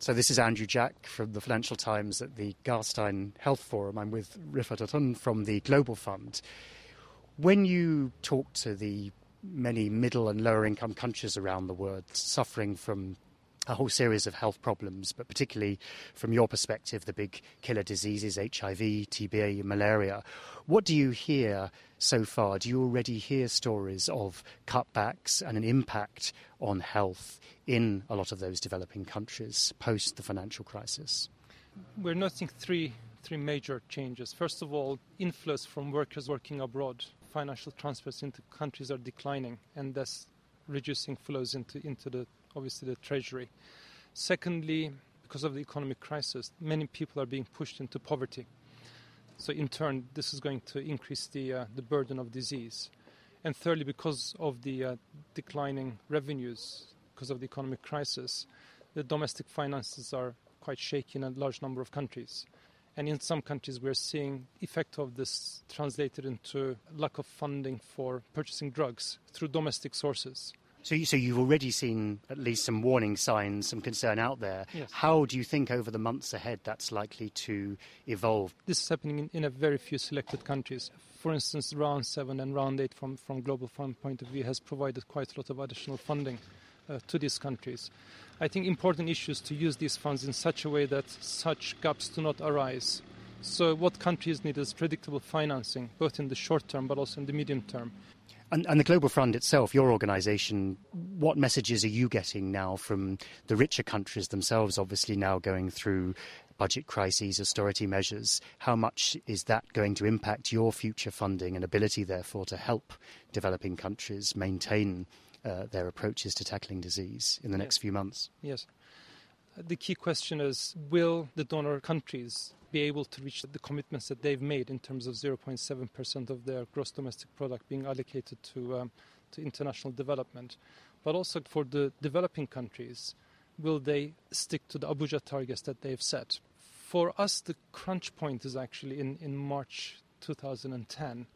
So this is Andrew Jack from the Financial Times at the Gastein Health Forum. I'm with Rifat Atun from the Global Fund. When you talk to the many middle and lower income countries around the world suffering from a whole series of health problems, but particularly from your perspective, the big killer diseases, HIV, TB, malaria. What do you hear so far? Do you already hear stories of cutbacks and an impact on health in a lot of those developing countries post the financial crisis? We're noticing three three major changes. First of all, inflows from workers working abroad. Financial transfers into countries are declining, and thus reducing flows into, into the obviously the treasury. Secondly, because of the economic crisis, many people are being pushed into poverty. So in turn, this is going to increase the uh, the burden of disease. And thirdly, because of the uh, declining revenues, because of the economic crisis, the domestic finances are quite shaky in a large number of countries. And in some countries, we're seeing effect of this translated into lack of funding for purchasing drugs through domestic sources. So, you, so you've already seen at least some warning signs, some concern out there. Yes. How do you think over the months ahead that's likely to evolve? This is happening in, in a very few selected countries. For instance, Round 7 and Round 8, from, from Global Fund point of view, has provided quite a lot of additional funding uh, to these countries. I think important issues to use these funds in such a way that such gaps do not arise. So, what countries need is predictable financing, both in the short term but also in the medium term. And, and, the Global Fund itself, your organisation, what messages are you getting now from the richer countries themselves, obviously now going through budget crises, austerity measures? How much is that going to impact your future funding and ability, therefore, to help developing countries maintain uh, their approaches to tackling disease in the yes. next few months? Yes. The key question is will the donor countries be able to reach the commitments that they've made in terms of 0.7% of their gross domestic product being allocated to, um, to international development. But also for the developing countries, will they stick to the Abuja targets that they've set? For us, the crunch point is actually in, in March 2010,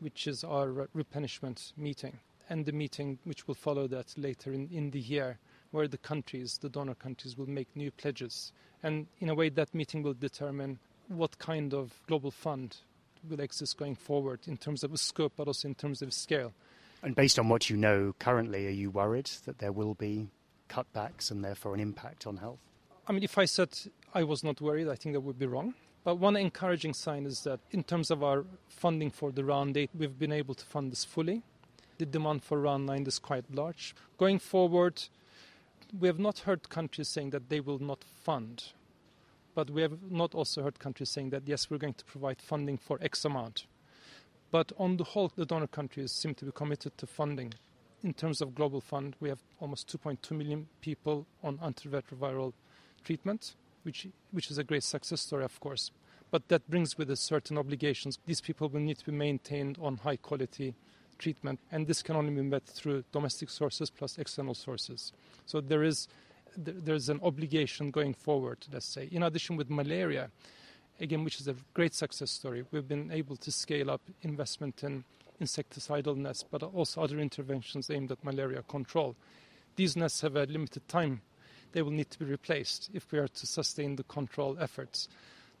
which is our replenishment meeting, and the meeting which will follow that later in, in the year, where the countries, the donor countries, will make new pledges and in a way, that meeting will determine what kind of global fund will exist going forward in terms of scope, but also in terms of scale. And based on what you know currently, are you worried that there will be cutbacks and therefore an impact on health? I mean, if I said I was not worried, I think that would be wrong. But one encouraging sign is that in terms of our funding for the round eight, we've been able to fund this fully. The demand for round nine is quite large. Going forward, we have not heard countries saying that they will not fund, but we have not also heard countries saying that yes, we're going to provide funding for X amount. But on the whole, the donor countries seem to be committed to funding. In terms of global fund, we have almost 2.2 million people on antiretroviral treatment, which which is a great success story, of course. But that brings with it certain obligations. These people will need to be maintained on high quality treatment, and this can only be met through domestic sources plus external sources. So there is there's an obligation going forward, let's say. In addition, with malaria, again, which is a great success story, we've been able to scale up investment in insecticidal nets, but also other interventions aimed at malaria control. These nets have a limited time. They will need to be replaced if we are to sustain the control efforts.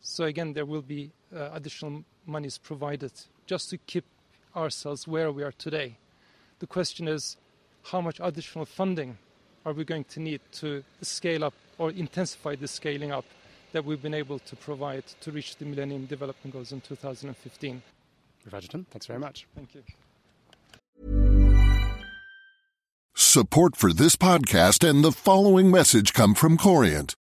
So again, there will be uh, additional monies provided just to keep ourselves where we are today. The question is how much additional funding are we going to need to scale up or intensify the scaling up that we've been able to provide to reach the Millennium Development Goals in 2015? Rifat Atun, thanks very much. Thank you. Support for this podcast and the following message come from Corient.